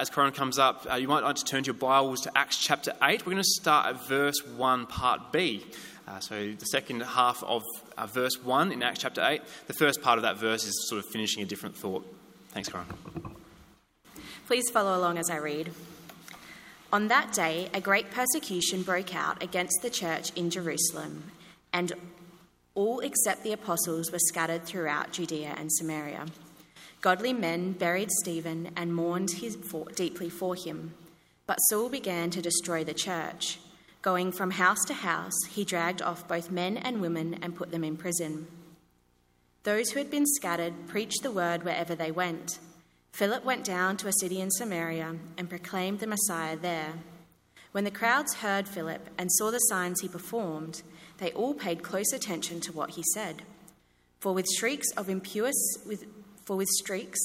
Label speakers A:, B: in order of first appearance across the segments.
A: as Corin comes up, uh, you might like to turn to your Bibles to Acts chapter 8. We're going to start at verse 1, part B. Uh, so, the second half of uh, verse 1 in Acts chapter 8. The first part of that verse is sort of finishing a different thought. Thanks, Corin.
B: Please follow along as I read. On that day, a great persecution broke out against the church in Jerusalem, and all except the apostles were scattered throughout Judea and Samaria. Godly men buried Stephen and mourned his, for, deeply for him. But Saul began to destroy the church. Going from house to house, he dragged off both men and women and put them in prison. Those who had been scattered preached the word wherever they went. Philip went down to a city in Samaria and proclaimed the Messiah there. When the crowds heard Philip and saw the signs he performed, they all paid close attention to what he said. For with shrieks of impure with, for with shrieks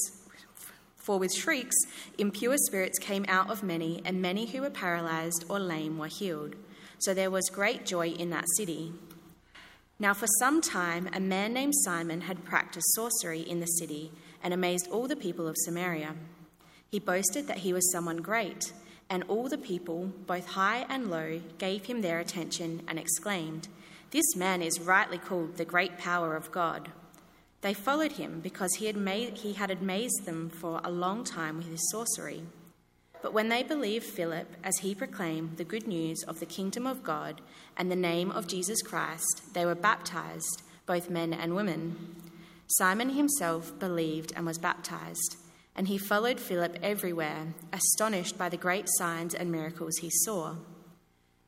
B: for with shrieks impure spirits came out of many, and many who were paralyzed or lame were healed. So there was great joy in that city. Now for some time a man named Simon had practiced sorcery in the city and amazed all the people of Samaria. He boasted that he was someone great, and all the people, both high and low, gave him their attention and exclaimed, This man is rightly called the great power of God. They followed him because he had, made, he had amazed them for a long time with his sorcery. But when they believed Philip as he proclaimed the good news of the kingdom of God and the name of Jesus Christ, they were baptized, both men and women. Simon himself believed and was baptized, and he followed Philip everywhere, astonished by the great signs and miracles he saw.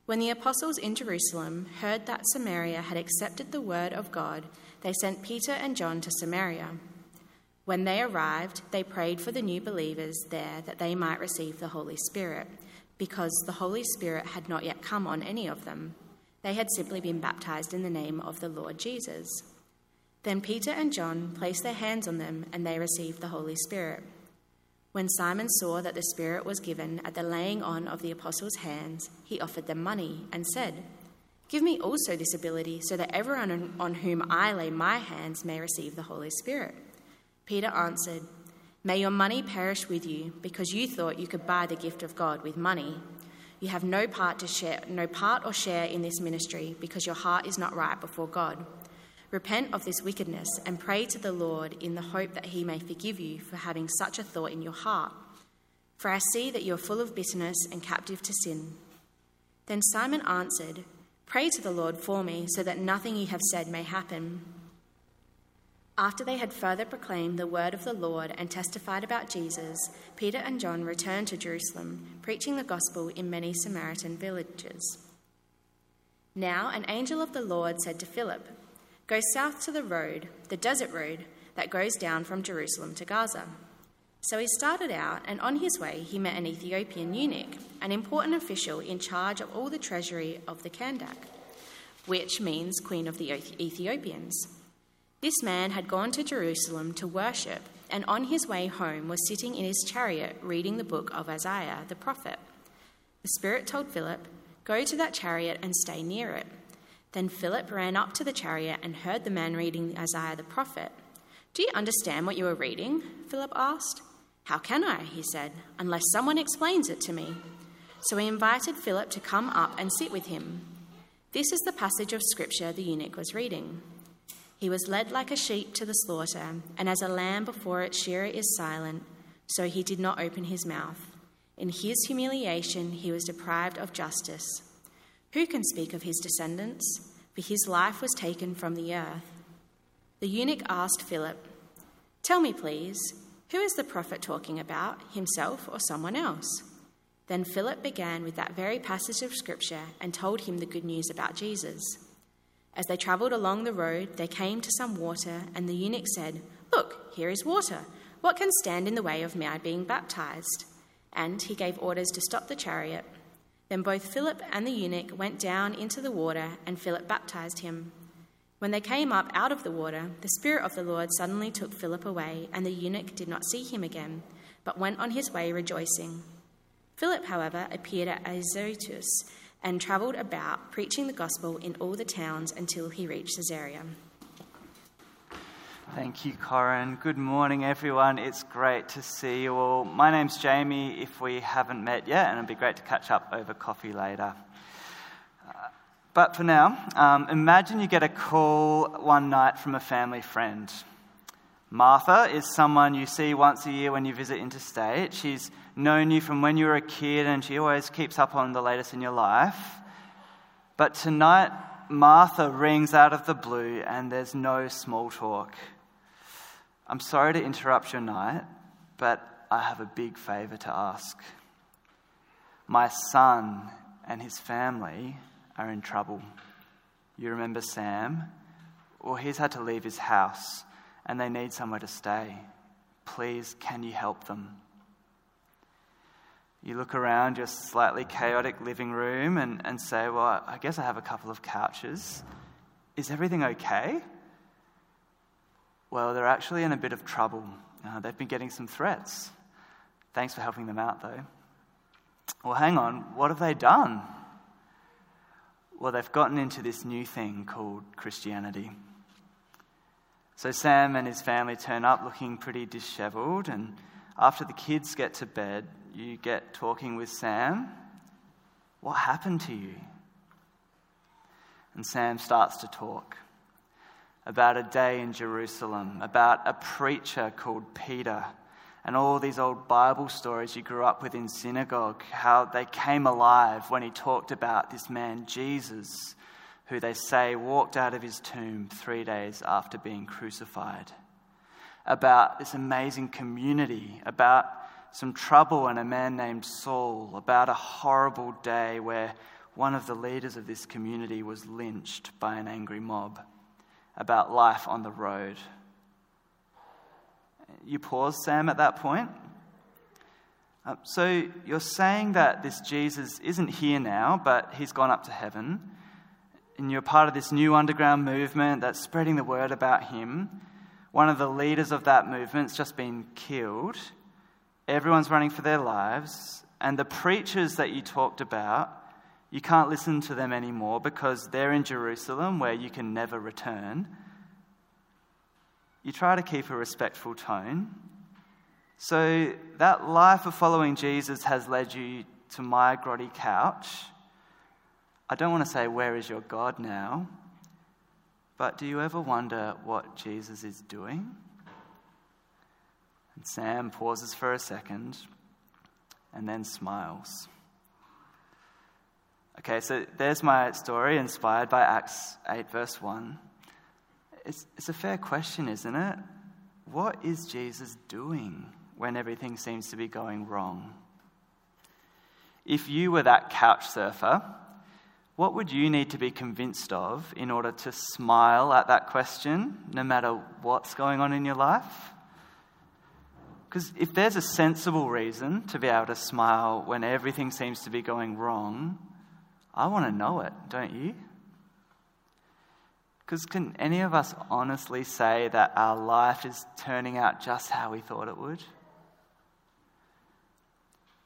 B: When the apostles in Jerusalem heard that Samaria had accepted the word of God, they sent Peter and John to Samaria. When they arrived, they prayed for the new believers there that they might receive the Holy Spirit, because the Holy Spirit had not yet come on any of them. They had simply been baptized in the name of the Lord Jesus. Then Peter and John placed their hands on them, and they received the Holy Spirit. When Simon saw that the Spirit was given at the laying on of the apostles' hands, he offered them money and said, Give me also this ability, so that everyone on whom I lay my hands may receive the Holy Spirit. Peter answered, May your money perish with you, because you thought you could buy the gift of God with money. You have no part to share, no part or share in this ministry, because your heart is not right before God. Repent of this wickedness and pray to the Lord in the hope that he may forgive you for having such a thought in your heart. For I see that you are full of bitterness and captive to sin. Then Simon answered, Pray to the Lord for me, so that nothing you have said may happen. After they had further proclaimed the word of the Lord and testified about Jesus, Peter and John returned to Jerusalem, preaching the gospel in many Samaritan villages. Now, an angel of the Lord said to Philip, Go south to the road, the desert road, that goes down from Jerusalem to Gaza. So he started out, and on his way, he met an Ethiopian eunuch, an important official in charge of all the treasury of the Kandake, which means Queen of the Ethiopians. This man had gone to Jerusalem to worship, and on his way home was sitting in his chariot reading the book of Isaiah the prophet. The Spirit told Philip, Go to that chariot and stay near it. Then Philip ran up to the chariot and heard the man reading Isaiah the prophet. Do you understand what you are reading? Philip asked. How can I, he said, unless someone explains it to me? So he invited Philip to come up and sit with him. This is the passage of scripture the eunuch was reading. He was led like a sheep to the slaughter, and as a lamb before its shearer is silent, so he did not open his mouth. In his humiliation, he was deprived of justice. Who can speak of his descendants? For his life was taken from the earth. The eunuch asked Philip, Tell me, please, who is the prophet talking about, himself or someone else? Then Philip began with that very passage of Scripture and told him the good news about Jesus. As they travelled along the road, they came to some water, and the eunuch said, Look, here is water. What can stand in the way of my being baptized? And he gave orders to stop the chariot. Then both Philip and the eunuch went down into the water, and Philip baptized him. When they came up out of the water, the Spirit of the Lord suddenly took Philip away, and the eunuch did not see him again, but went on his way rejoicing. Philip, however, appeared at Azotus and travelled about, preaching the gospel in all the towns until he reached Caesarea.
C: Thank you, Corin. Good morning, everyone. It's great to see you all. My name's Jamie, if we haven't met yet, and it'd be great to catch up over coffee later. But for now, um, imagine you get a call one night from a family friend. Martha is someone you see once a year when you visit interstate. She's known you from when you were a kid, and she always keeps up on the latest in your life. But tonight, Martha rings out of the blue, and there's no small talk. I'm sorry to interrupt your night, but I have a big favour to ask. My son and his family are in trouble. You remember Sam? Well, he's had to leave his house and they need somewhere to stay. Please, can you help them? You look around your slightly chaotic living room and, and say, Well, I guess I have a couple of couches. Is everything okay? Well, they're actually in a bit of trouble. Uh, they've been getting some threats. Thanks for helping them out, though. Well, hang on, what have they done? Well, they've gotten into this new thing called Christianity. So Sam and his family turn up looking pretty disheveled, and after the kids get to bed, you get talking with Sam. What happened to you? And Sam starts to talk about a day in Jerusalem, about a preacher called Peter, and all these old Bible stories you grew up with in synagogue, how they came alive when he talked about this man, Jesus, who they say walked out of his tomb three days after being crucified. About this amazing community, about some trouble and a man named Saul, about a horrible day where one of the leaders of this community was lynched by an angry mob, about life on the road. You pause, Sam, at that point. Uh, so you're saying that this Jesus isn't here now, but he's gone up to heaven and you're part of this new underground movement that's spreading the word about him. One of the leaders of that movement's just been killed. Everyone's running for their lives. And the preachers that you talked about, you can't listen to them anymore because they're in Jerusalem where you can never return. You try to keep a respectful tone. So, that life of following Jesus has led you to my grotty couch I don't want to say, Where is your God now? But do you ever wonder what Jesus is doing? And Sam pauses for a second and then smiles. Okay, so there's my story inspired by Acts 8, verse 1. It's, it's a fair question, isn't it? What is Jesus doing when everything seems to be going wrong? If you were that couch surfer, what would you need to be convinced of in order to smile at that question, no matter what's going on in your life? Because if there's a sensible reason to be able to smile when everything seems to be going wrong, I want to know it, don't you? Because can any of us honestly say that our life is turning out just how we thought it would?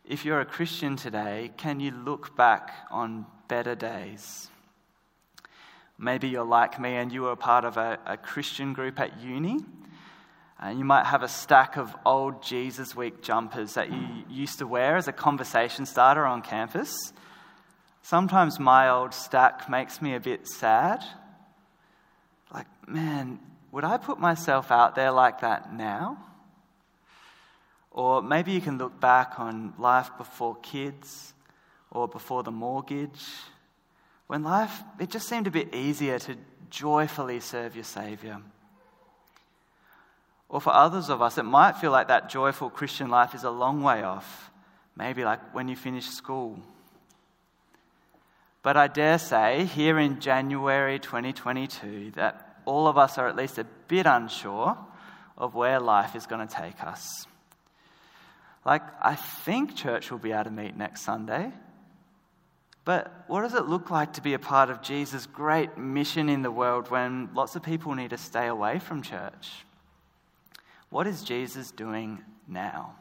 C: If you're a Christian today, can you look back on better days. Maybe you're like me and you were part of a, a Christian group at uni. And you might have a stack of old Jesus Week jumpers that you used to wear as a conversation starter on campus. Sometimes my old stack makes me a bit sad. Like, man, would I put myself out there like that now? Or maybe you can look back on life before kids or before the mortgage, when life, it just seemed a bit easier to joyfully serve your Saviour. Or for others of us, it might feel like that joyful Christian life is a long way off, maybe like when you finish school. But I dare say, here in January 2022, that all of us are at least a bit unsure of where life is going to take us. Like, I think church will be able to meet next Sunday. But what does it look like to be a part of Jesus' great mission in the world when lots of people need to stay away from church? What is Jesus doing now?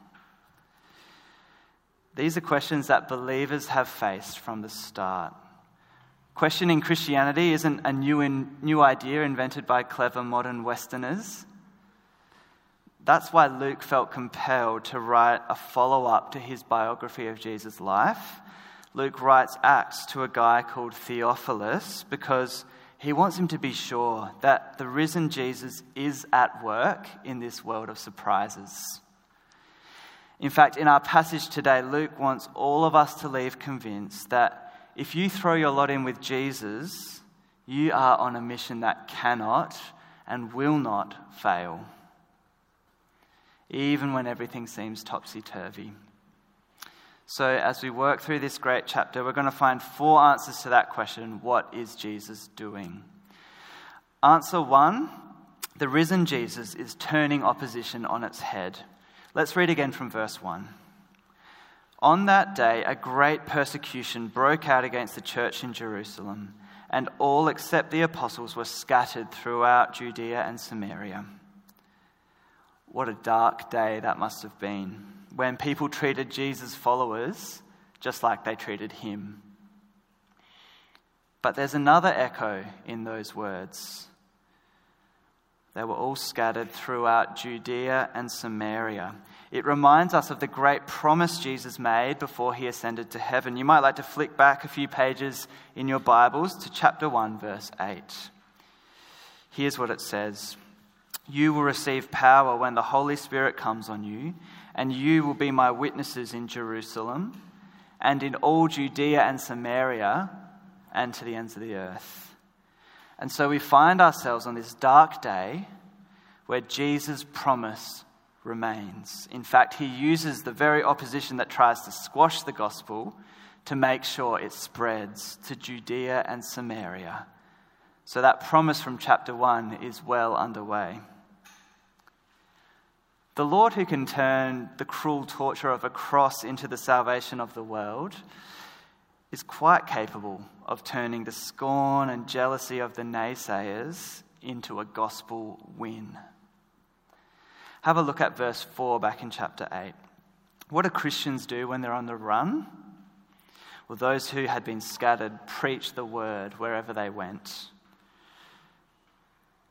C: These are questions that believers have faced from the start. Questioning Christianity isn't a new, in, new idea invented by clever modern Westerners. That's why Luke felt compelled to write a follow up to his biography of Jesus' life. Luke writes Acts to a guy called Theophilus because he wants him to be sure that the risen Jesus is at work in this world of surprises. In fact, in our passage today, Luke wants all of us to leave convinced that if you throw your lot in with Jesus, you are on a mission that cannot and will not fail even when everything seems topsy turvy. So, as we work through this great chapter, we're going to find four answers to that question what is Jesus doing? Answer one the risen Jesus is turning opposition on its head. Let's read again from verse 1. On that day, a great persecution broke out against the church in Jerusalem, and all except the apostles were scattered throughout Judea and Samaria. What a dark day that must have been when people treated Jesus' followers just like they treated him. But there's another echo in those words. They were all scattered throughout Judea and Samaria. It reminds us of the great promise Jesus made before he ascended to heaven. You might like to flick back a few pages in your Bibles to chapter 1, verse 8. Here's what it says you will receive power when the Holy Spirit comes on you, and you will be my witnesses in Jerusalem and in all Judea and Samaria and to the ends of the earth. And so we find ourselves on this dark day where Jesus' promise remains. In fact, he uses the very opposition that tries to squash the gospel to make sure it spreads to Judea and Samaria. So that promise from chapter 1 is well underway. The Lord who can turn the cruel torture of a cross into the salvation of the world is quite capable of turning the scorn and jealousy of the naysayers into a gospel win. Have a look at verse 4 back in chapter 8. What do Christians do when they're on the run? Well, those who had been scattered preached the word wherever they went.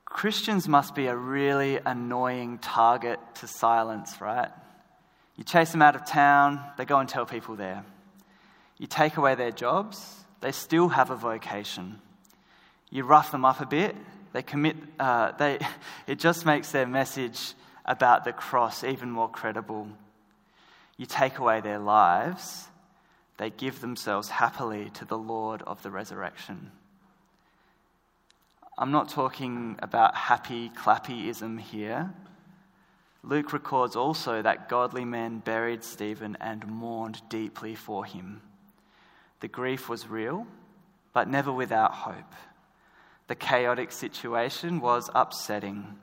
C: Christians must be a really annoying target to silence, right? You chase them out of town, they go and tell people there. You take away their jobs, they still have a vocation. You rough them up a bit, they commit, uh, they, it just makes their message about the cross even more credible. You take away their lives, they give themselves happily to the Lord of the resurrection. I'm not talking about happy clappyism here. Luke records also that godly men buried Stephen and mourned deeply for him. The grief was real, but never without hope. The chaotic situation was upsetting,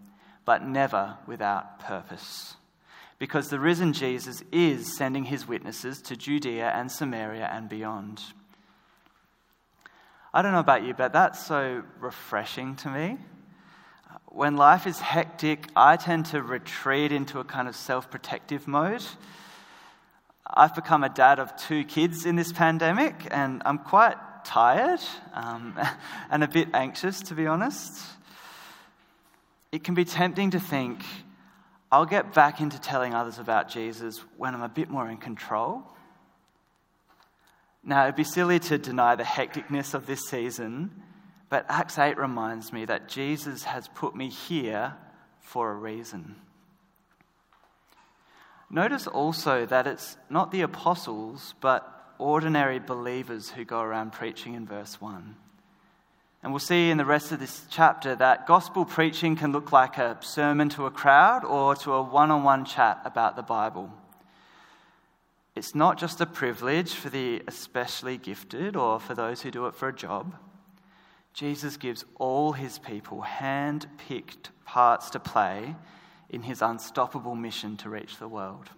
C: but never without purpose. Because the risen Jesus is sending his witnesses to Judea and Samaria and beyond. I don't know about you, but that's so refreshing to me. When life is hectic, I tend to retreat into a kind of self protective mode. I've become a dad of two kids in this pandemic, and I'm quite tired um, and a bit anxious, to be honest. It can be tempting to think, I'll get back into telling others about Jesus when I'm a bit more in control. Now, it'd be silly to deny the hecticness of this season, but Acts 8 reminds me that Jesus has put me here for a reason. Notice also that it's not the apostles, but ordinary believers who go around preaching in verse 1. And we'll see in the rest of this chapter that gospel preaching can look like a sermon to a crowd or to a one on one chat about the Bible. It's not just a privilege for the especially gifted or for those who do it for a job. Jesus gives all his people hand picked parts to play in his unstoppable mission to reach the world.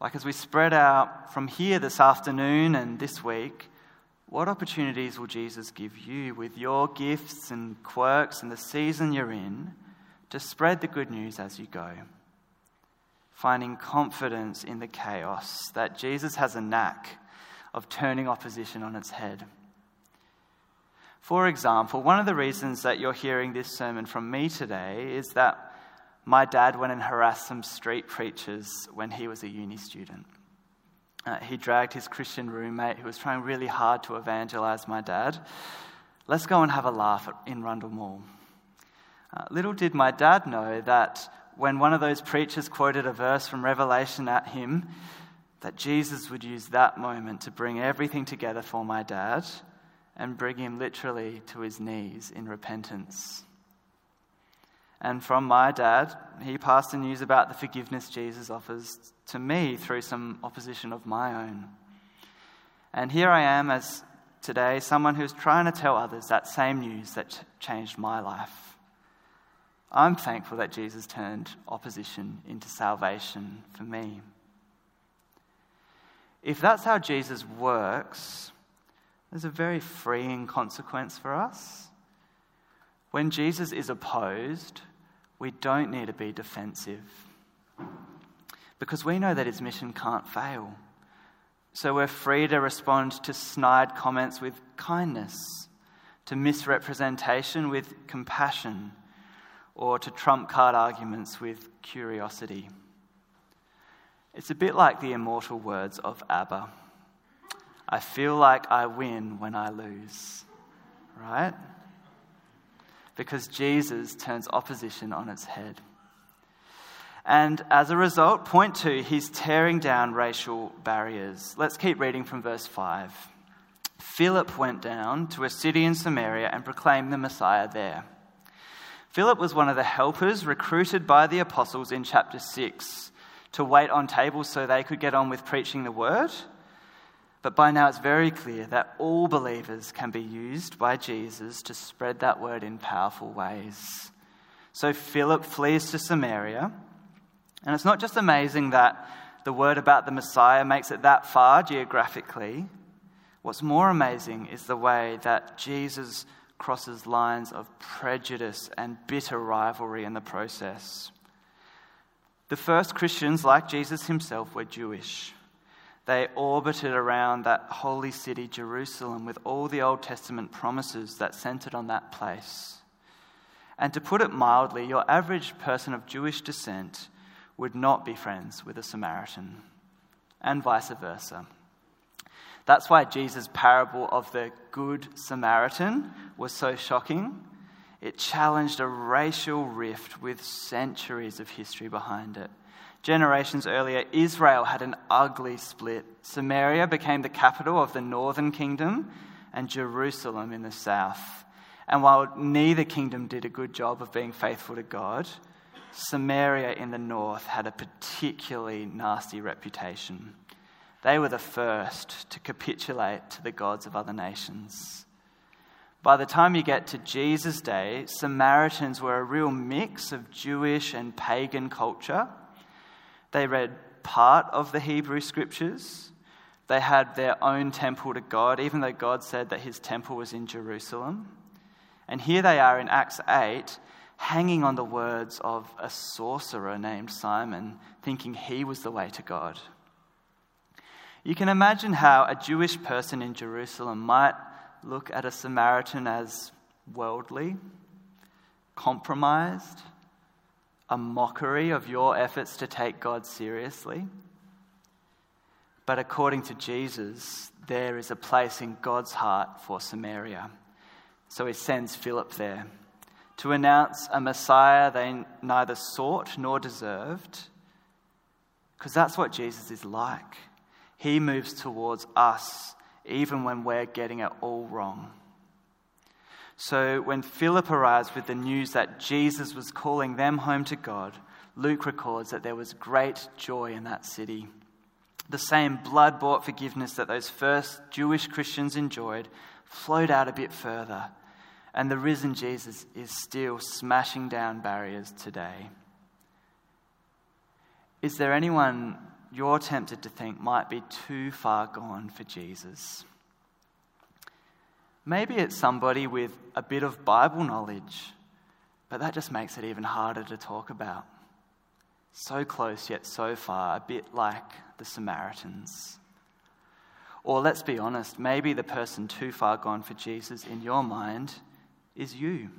C: Like as we spread out from here this afternoon and this week, what opportunities will Jesus give you with your gifts and quirks and the season you're in to spread the good news as you go? finding confidence in the chaos, that Jesus has a knack of turning opposition on its head. For example, one of the reasons that you're hearing this sermon from me today is that my dad went and harassed some street preachers when he was a uni student. Uh, he dragged his Christian roommate, who was trying really hard to evangelize my dad. Let's go and have a laugh at, in Rundle Mall. Uh, little did my dad know that when one of those preachers quoted a verse from Revelation at him, that Jesus would use that moment to bring everything together for my dad and bring him literally to his knees in repentance. And from my dad, he passed the news about the forgiveness Jesus offers to me through some opposition of my own. And here I am as today, someone who's trying to tell others that same news that changed my life. I'm thankful that Jesus turned opposition into salvation for me. If that's how Jesus works, there's a very freeing consequence for us. When Jesus is opposed, we don't need to be defensive because we know that his mission can't fail. So we're free to respond to snide comments with kindness, to misrepresentation with compassion, or to trump card arguments with curiosity. It's a bit like the immortal words of ABBA I feel like I win when I lose, right? Because Jesus turns opposition on its head. And as a result, point two, he's tearing down racial barriers. Let's keep reading from verse 5. Philip went down to a city in Samaria and proclaimed the Messiah there. Philip was one of the helpers recruited by the apostles in chapter 6 to wait on tables so they could get on with preaching the word. But by now it's very clear that all believers can be used by Jesus to spread that word in powerful ways. So Philip flees to Samaria. And it's not just amazing that the word about the Messiah makes it that far geographically. What's more amazing is the way that Jesus crosses lines of prejudice and bitter rivalry in the process. The first Christians, like Jesus himself, were Jewish. They orbited around that holy city, Jerusalem, with all the Old Testament promises that centered on that place. And to put it mildly, your average person of Jewish descent would not be friends with a Samaritan, and vice versa. That's why Jesus' parable of the Good Samaritan was so shocking. It challenged a racial rift with centuries of history behind it. Generations earlier, Israel had an ugly split. Samaria became the capital of the northern kingdom, and Jerusalem in the south. And while neither kingdom did a good job of being faithful to God, Samaria in the north had a particularly nasty reputation. They were the first to capitulate to the gods of other nations. By the time you get to Jesus' day, Samaritans were a real mix of Jewish and pagan culture they read part of the Hebrew scriptures. They had their own temple to God, even though God said that his temple was in Jerusalem. And here they are in Acts 8, hanging on the words of a sorcerer named Simon, thinking he was the way to God. You can imagine how a Jewish person in Jerusalem might look at a Samaritan as worldly, compromised, a mockery of your efforts to take God seriously. But according to Jesus, there is a place in God's heart for Samaria. So he sends Philip there to announce a Messiah they neither sought nor deserved, because that's what Jesus is like. He moves towards us even when we're getting it all wrong. So when Philip arrives with the news that Jesus was calling them home to God, Luke records that there was great joy in that city. The same blood bought forgiveness that those first Jewish Christians enjoyed flowed out a bit further, and the risen Jesus is still smashing down barriers today. Is there anyone you're tempted to think might be too far gone for Jesus? Maybe it's somebody with a bit of Bible knowledge, but that just makes it even harder to talk about. So close yet so far, a bit like the Samaritans. Or let's be honest, maybe the person too far gone for Jesus in your mind is you.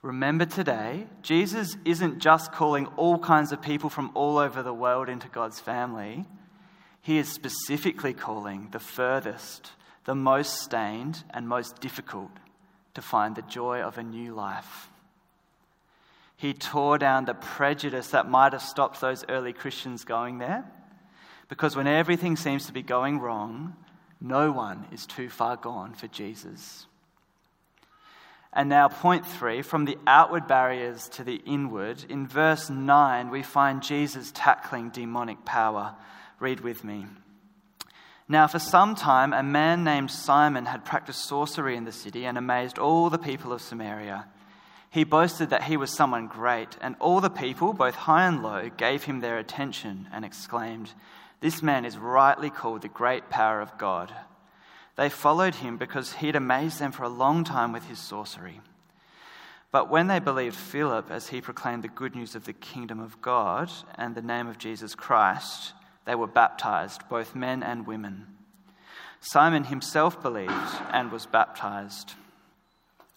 C: Remember today, Jesus isn't just calling all kinds of people from all over the world into God's family. He is specifically calling the furthest, the most stained, and most difficult to find the joy of a new life. He tore down the prejudice that might have stopped those early Christians going there. Because when everything seems to be going wrong, no one is too far gone for Jesus. And now, point three from the outward barriers to the inward, in verse 9, we find Jesus tackling demonic power. Read with me. Now, for some time, a man named Simon had practiced sorcery in the city and amazed all the people of Samaria. He boasted that he was someone great, and all the people, both high and low, gave him their attention and exclaimed, This man is rightly called the great power of God. They followed him because he'd amazed them for a long time with his sorcery. But when they believed Philip as he proclaimed the good news of the kingdom of God and the name of Jesus Christ, they were baptized, both men and women. Simon himself believed and was baptized.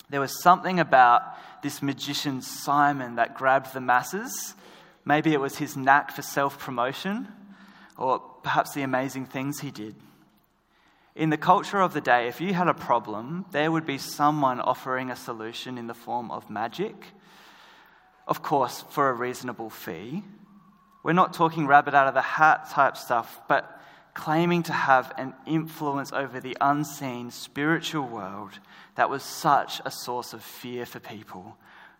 C: There was something about this magician Simon that grabbed the masses. Maybe it was his knack for self promotion, or perhaps the amazing things he did. In the culture of the day, if you had a problem, there would be someone offering a solution in the form of magic. Of course, for a reasonable fee. We're not talking rabbit out of the hat type stuff, but claiming to have an influence over the unseen spiritual world that was such a source of fear for people,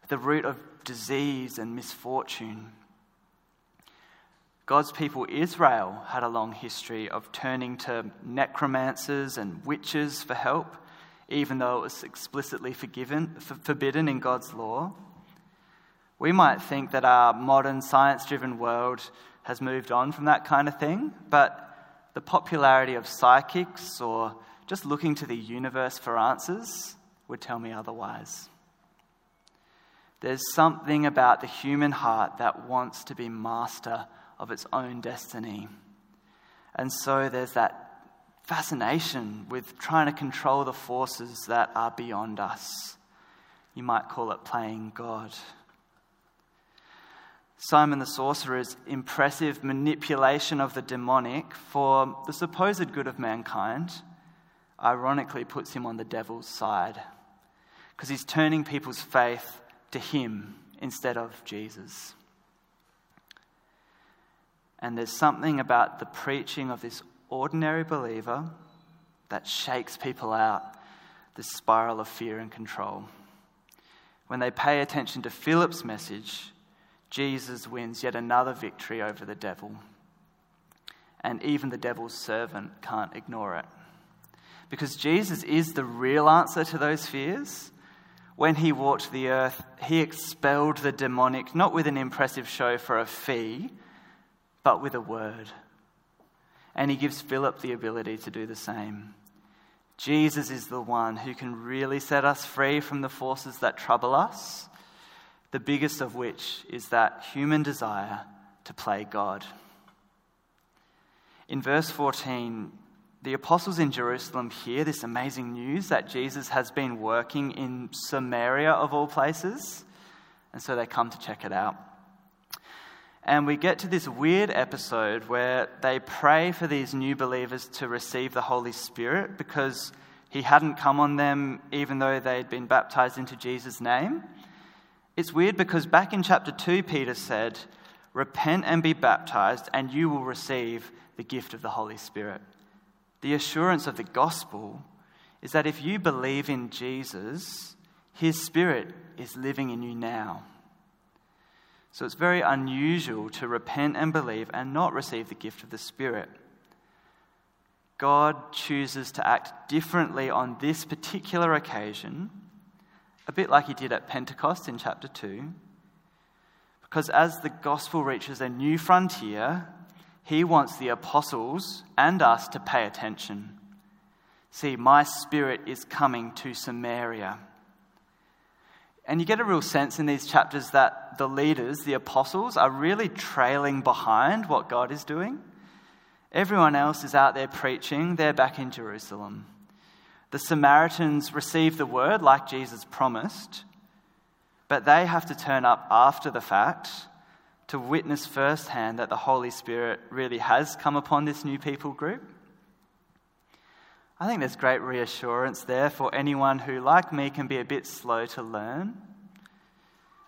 C: the root of disease and misfortune. God's people, Israel, had a long history of turning to necromancers and witches for help, even though it was explicitly forgiven, forbidden in God's law. We might think that our modern science driven world has moved on from that kind of thing, but the popularity of psychics or just looking to the universe for answers would tell me otherwise. There's something about the human heart that wants to be master of its own destiny. And so there's that fascination with trying to control the forces that are beyond us. You might call it playing God. Simon the sorcerer's impressive manipulation of the demonic for the supposed good of mankind ironically puts him on the devil's side because he's turning people's faith to him instead of Jesus. And there's something about the preaching of this ordinary believer that shakes people out this spiral of fear and control. When they pay attention to Philip's message, Jesus wins yet another victory over the devil. And even the devil's servant can't ignore it. Because Jesus is the real answer to those fears. When he walked the earth, he expelled the demonic, not with an impressive show for a fee, but with a word. And he gives Philip the ability to do the same. Jesus is the one who can really set us free from the forces that trouble us, the biggest of which is that human desire to play God. In verse 14, the apostles in Jerusalem hear this amazing news that Jesus has been working in Samaria, of all places, and so they come to check it out. And we get to this weird episode where they pray for these new believers to receive the Holy Spirit because he hadn't come on them even though they'd been baptized into Jesus' name. It's weird because back in chapter 2, Peter said, Repent and be baptized, and you will receive the gift of the Holy Spirit. The assurance of the gospel is that if you believe in Jesus, his Spirit is living in you now. So it's very unusual to repent and believe and not receive the gift of the Spirit. God chooses to act differently on this particular occasion, a bit like he did at Pentecost in chapter 2. Because as the gospel reaches a new frontier, he wants the apostles and us to pay attention. See, my spirit is coming to Samaria. And you get a real sense in these chapters that the leaders, the apostles, are really trailing behind what God is doing. Everyone else is out there preaching, they're back in Jerusalem. The Samaritans receive the word like Jesus promised, But they have to turn up after the fact to witness firsthand that the Holy Spirit really has come upon this new people group. I think there's great reassurance there for anyone who, like me, can be a bit slow to learn.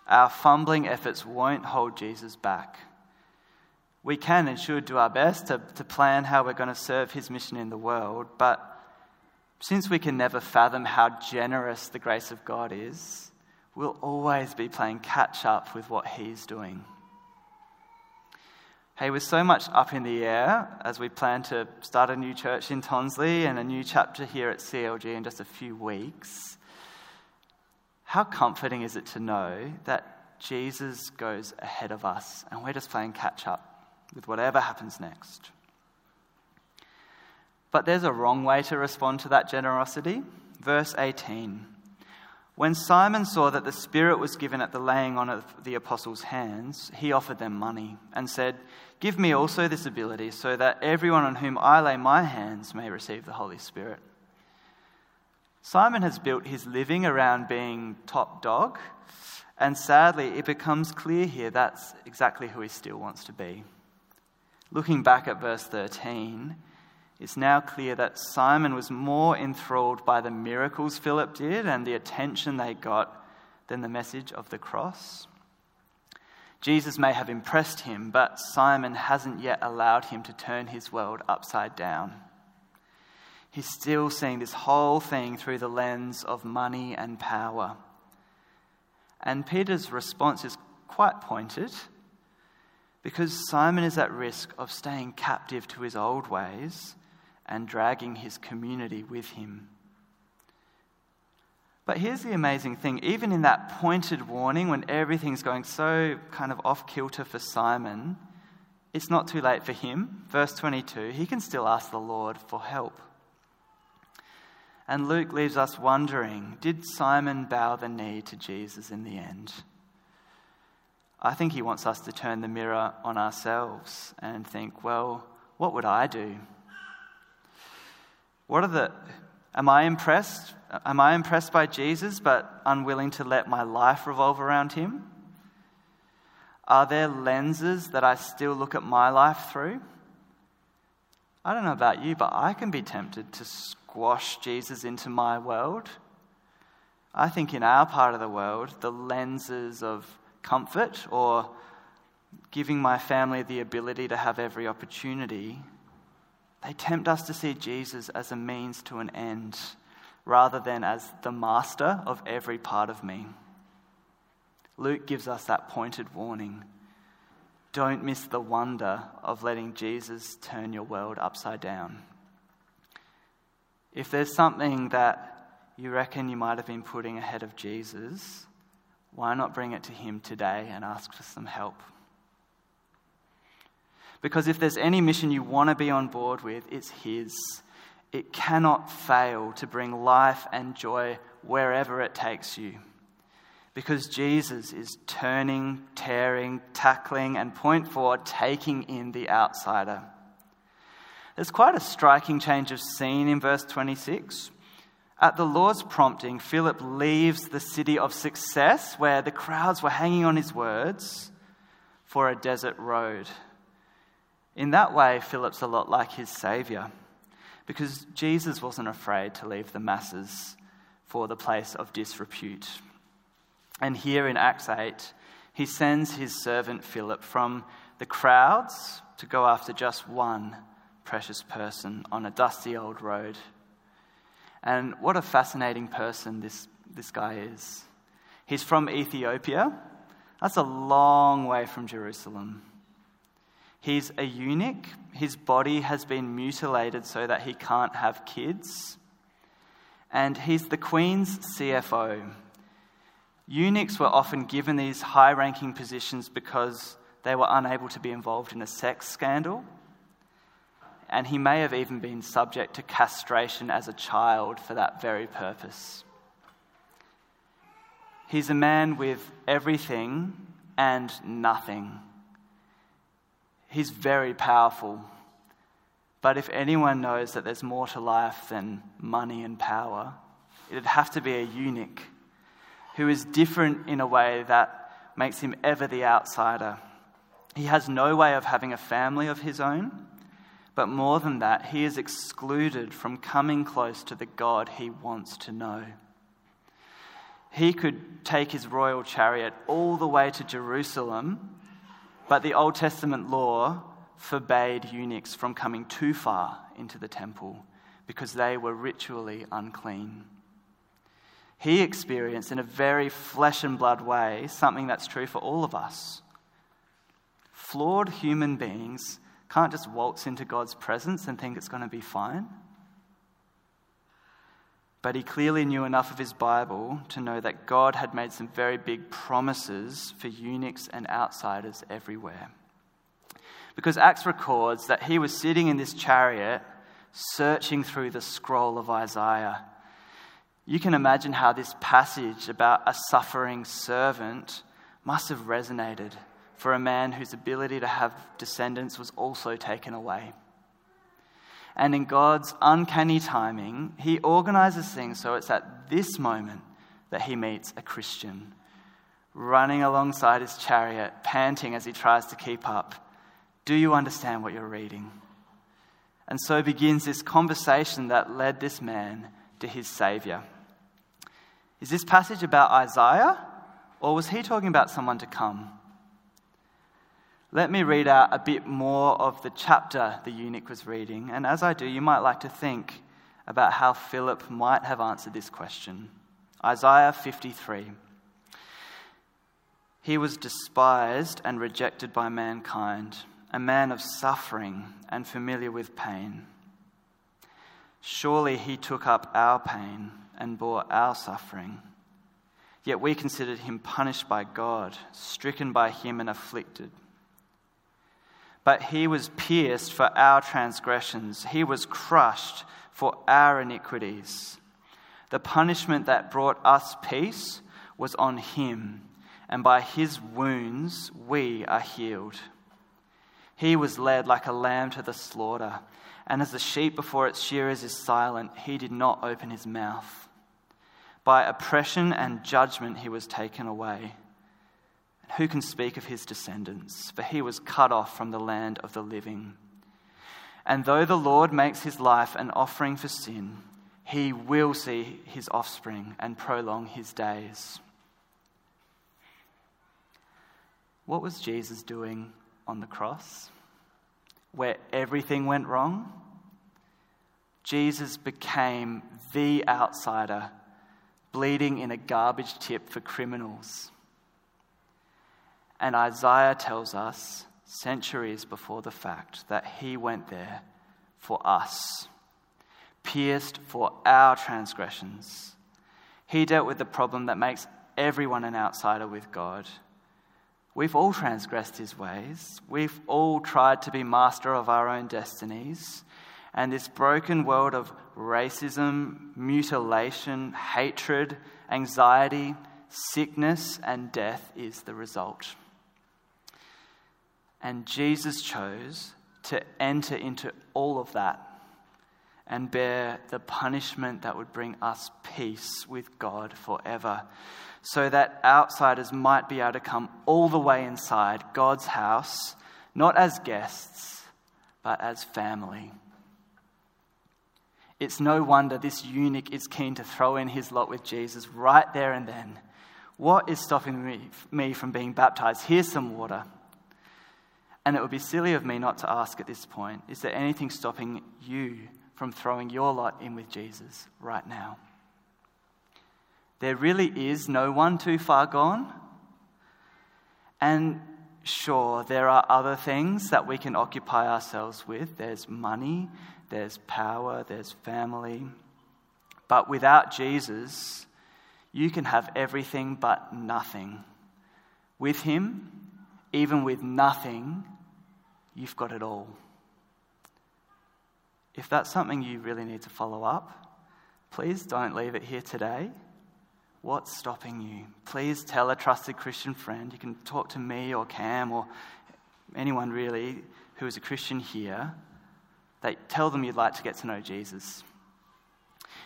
C: Our fumbling efforts won't hold Jesus back. We can and should do our best to, to plan how we're going to serve his mission in the world, but since we can never fathom how generous the grace of God is, we'll always be playing catch up with what he's doing. Hey, with so much up in the air as we plan to start a new church in Tonsley and a new chapter here at CLG in just a few weeks, how comforting is it to know that Jesus goes ahead of us and we're just playing catch up with whatever happens next? But there's a wrong way to respond to that generosity. Verse 18. When Simon saw that the Spirit was given at the laying on of the apostles' hands, he offered them money and said, Give me also this ability, so that everyone on whom I lay my hands may receive the Holy Spirit. Simon has built his living around being top dog, and sadly, it becomes clear here that's exactly who he still wants to be. Looking back at verse 13, it's now clear that Simon was more enthralled by the miracles Philip did and the attention they got than the message of the cross. Jesus may have impressed him, but Simon hasn't yet allowed him to turn his world upside down. He's still seeing this whole thing through the lens of money and power. And Peter's response is quite pointed because Simon is at risk of staying captive to his old ways and dragging his community with him. But here's the amazing thing even in that pointed warning, when everything's going so kind of off kilter for Simon, it's not too late for him. Verse 22, he can still ask the Lord for help. And Luke leaves us wondering did Simon bow the knee to Jesus in the end? I think he wants us to turn the mirror on ourselves and think, well, what would I do? What are the. Am I impressed? Am I impressed by Jesus but unwilling to let my life revolve around him? Are there lenses that I still look at my life through? I don't know about you, but I can be tempted to squash Jesus into my world. I think in our part of the world, the lenses of comfort or giving my family the ability to have every opportunity they tempt us to see Jesus as a means to an end rather than as the master of every part of me. Luke gives us that pointed warning. Don't miss the wonder of letting Jesus turn your world upside down. If there's something that you reckon you might have been putting ahead of Jesus, why not bring it to him today and ask for some help? Because if there's any mission you want to be on board with, it's His. It cannot fail to bring life and joy wherever it takes you. Because Jesus is turning, tearing, tackling, and point forward, taking in the outsider. There's quite a striking change of scene in verse 26. At the Lord's prompting, Philip leaves the city of success, where the crowds were hanging on his words, for a desert road. In that way, Philip's a lot like his Saviour, because Jesus wasn't afraid to leave the masses for the place of disrepute. And here in Acts 8, he sends his servant Philip from the crowds to go after just one precious person on a dusty old road. And what a fascinating person this, this guy is. He's from Ethiopia. That's a long way from Jerusalem. He's a eunuch. His body has been mutilated so that he can't have kids. And he's the Queen's CFO. Eunuchs were often given these high ranking positions because they were unable to be involved in a sex scandal. And he may have even been subject to castration as a child for that very purpose. He's a man with everything and nothing. He's very powerful. But if anyone knows that there's more to life than money and power, it'd have to be a eunuch. who is different in a way that makes him ever the outsider. He has no way of having a family of his own, but more than that, he is excluded from coming close to the God he wants to know. He could take his royal chariot all the way to Jerusalem, but the Old Testament law forbade eunuchs from coming too far into the temple because they were ritually unclean. He experienced, in a very flesh and blood way, something that's true for all of us. Flawed human beings can't just waltz into God's presence and think it's going to be fine. But he clearly knew enough of his Bible to know that God had made some very big promises for eunuchs and outsiders everywhere. Because Acts records that he was sitting in this chariot searching through the scroll of Isaiah. You can imagine how this passage about a suffering servant must have resonated for a man whose ability to have descendants was also taken away. And in God's uncanny timing, He organizes things so it's at this moment that He meets a Christian, running alongside his chariot, panting as he tries to keep up. Do you understand what you're reading? And so begins this conversation that led this man to his Savior. Is this passage about Isaiah, or was he talking about someone to come? Let me read out a bit more of the chapter the eunuch was reading, and as I do, you might like to think about how Philip might have answered this question. Isaiah 53. He was despised and rejected by mankind a man of suffering and familiar with pain. Surely he took up our pain and bore our suffering. Yet we considered him punished by God, stricken by him and afflicted. But he was pierced for our transgressions, he was crushed for our iniquities. The punishment that brought us peace was on him, and by his wounds we are healed. He was led like a lamb to the slaughter, and as the sheep before its shearers is silent, he did not open his mouth. By oppression and judgment he was taken away. Who can speak of his descendants? For he was cut off from the land of the living. And though the Lord makes his life an offering for sin, he will see his offspring and prolong his days. What was Jesus doing on the cross, where everything went wrong, Jesus became the outsider, bleeding in a garbage tip for criminals. And Isaiah tells us, centuries before the fact, that he went there for us, pierced for our transgressions. He dealt with the problem that makes everyone an outsider with God We've all transgressed his ways. We've all tried to be master of our own destinies. And this broken world of racism, mutilation, hatred, anxiety, sickness, and death is the result. And Jesus chose to enter into all of that and bear the punishment that would bring us peace with God forever so that outsiders might be able to come all the way inside God's house, not as guests, but as family. It's no wonder this eunuch is keen to throw in his lot with Jesus right there and then. What is stopping me, from being baptized? Here's some water. And it would be silly of me not to ask at this point is there anything stopping you from throwing your lot in with Jesus right now? There really is no one too far gone. And sure, there are other things that we can occupy ourselves with. There's money, there's power, there's family. But without Jesus, you can have everything but nothing. With Him, even with nothing, you've got it all. If that's something you really need to follow up, please don't leave it here today. What's stopping you? Please tell a trusted Christian friend. You can talk to me or Cam or anyone really who is a Christian here. That tell them you'd like to get to know Jesus.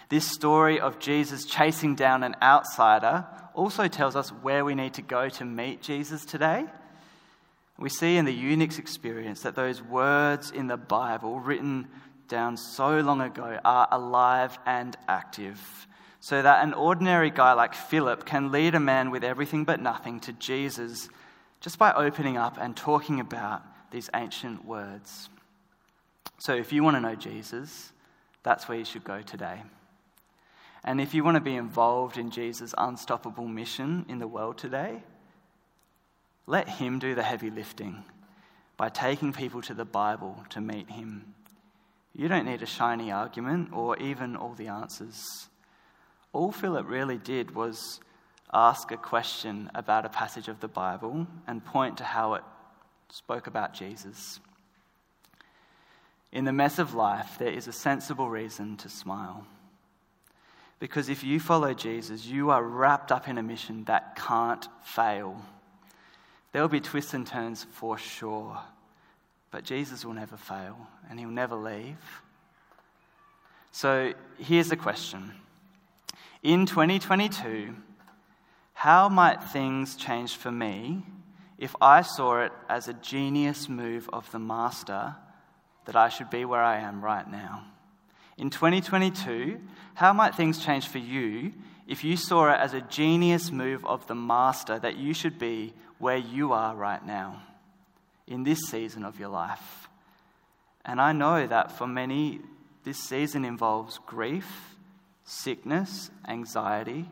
C: This story of Jesus chasing down an outsider also tells us where we need to go to meet Jesus today. We see in the eunuch's experience that those words in the Bible, written down so long ago, are alive and active, so that an ordinary guy like Philip can lead a man with everything but nothing to Jesus just by opening up and talking about these ancient words. So, if you want to know Jesus, that's where you should go today. And if you want to be involved in Jesus' unstoppable mission in the world today, let Him do the heavy lifting by taking people to the Bible to meet Him. You don't need a shiny argument or even all the answers. All Philip really did was ask a question about a passage of the Bible and point to how it spoke about Jesus. In the mess of life, there is a sensible reason to smile. Because if you follow Jesus, you are wrapped up in a mission that can't fail. There will be twists and turns for sure, but Jesus will never fail and he'll never leave. So here's the question In 2022, how might things change for me if I saw it as a genius move of the Master that I should be where I am right now? In 2022, how might things change for you if you saw it as a genius move of the Master that you should be where you are right now in this season of your life? And I know that for many, this season involves grief, sickness, anxiety,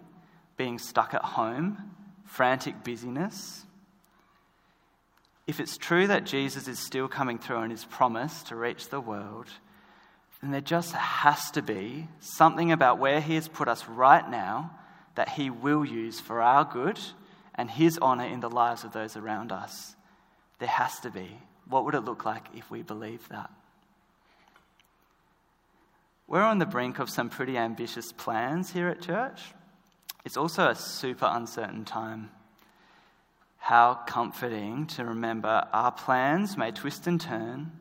C: being stuck at home, frantic busyness. If it's true that Jesus is still coming through on his promise to reach the world, then there just has to be something about where He has put us right now that He will use for our good and His honour in the lives of those around us. There has to be. What would it look like if we believe that? We're on the brink of some pretty ambitious plans here at church. It's also a super uncertain time. How comforting to remember our plans may twist and turn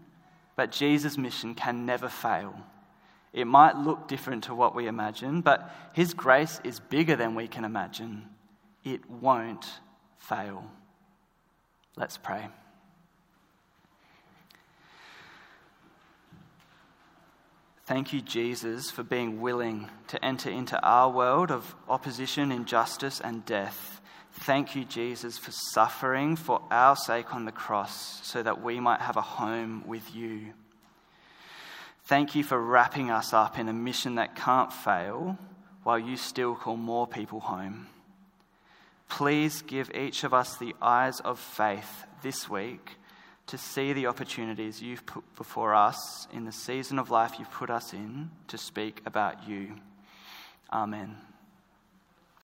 C: but Jesus' mission can never fail. It might look different to what we imagine, but His grace is bigger than we can imagine. It won't fail. Let's pray. Thank you, Jesus, for being willing to enter into our world of opposition, injustice, and death Thank you, Jesus, for suffering for our sake on the cross so that we might have a home with you. Thank you for wrapping us up in a mission that can't fail while you still call more people home. Please give each of us the eyes of faith this week to see the opportunities you've put before us in the season of life you've put us in to speak about you. Amen.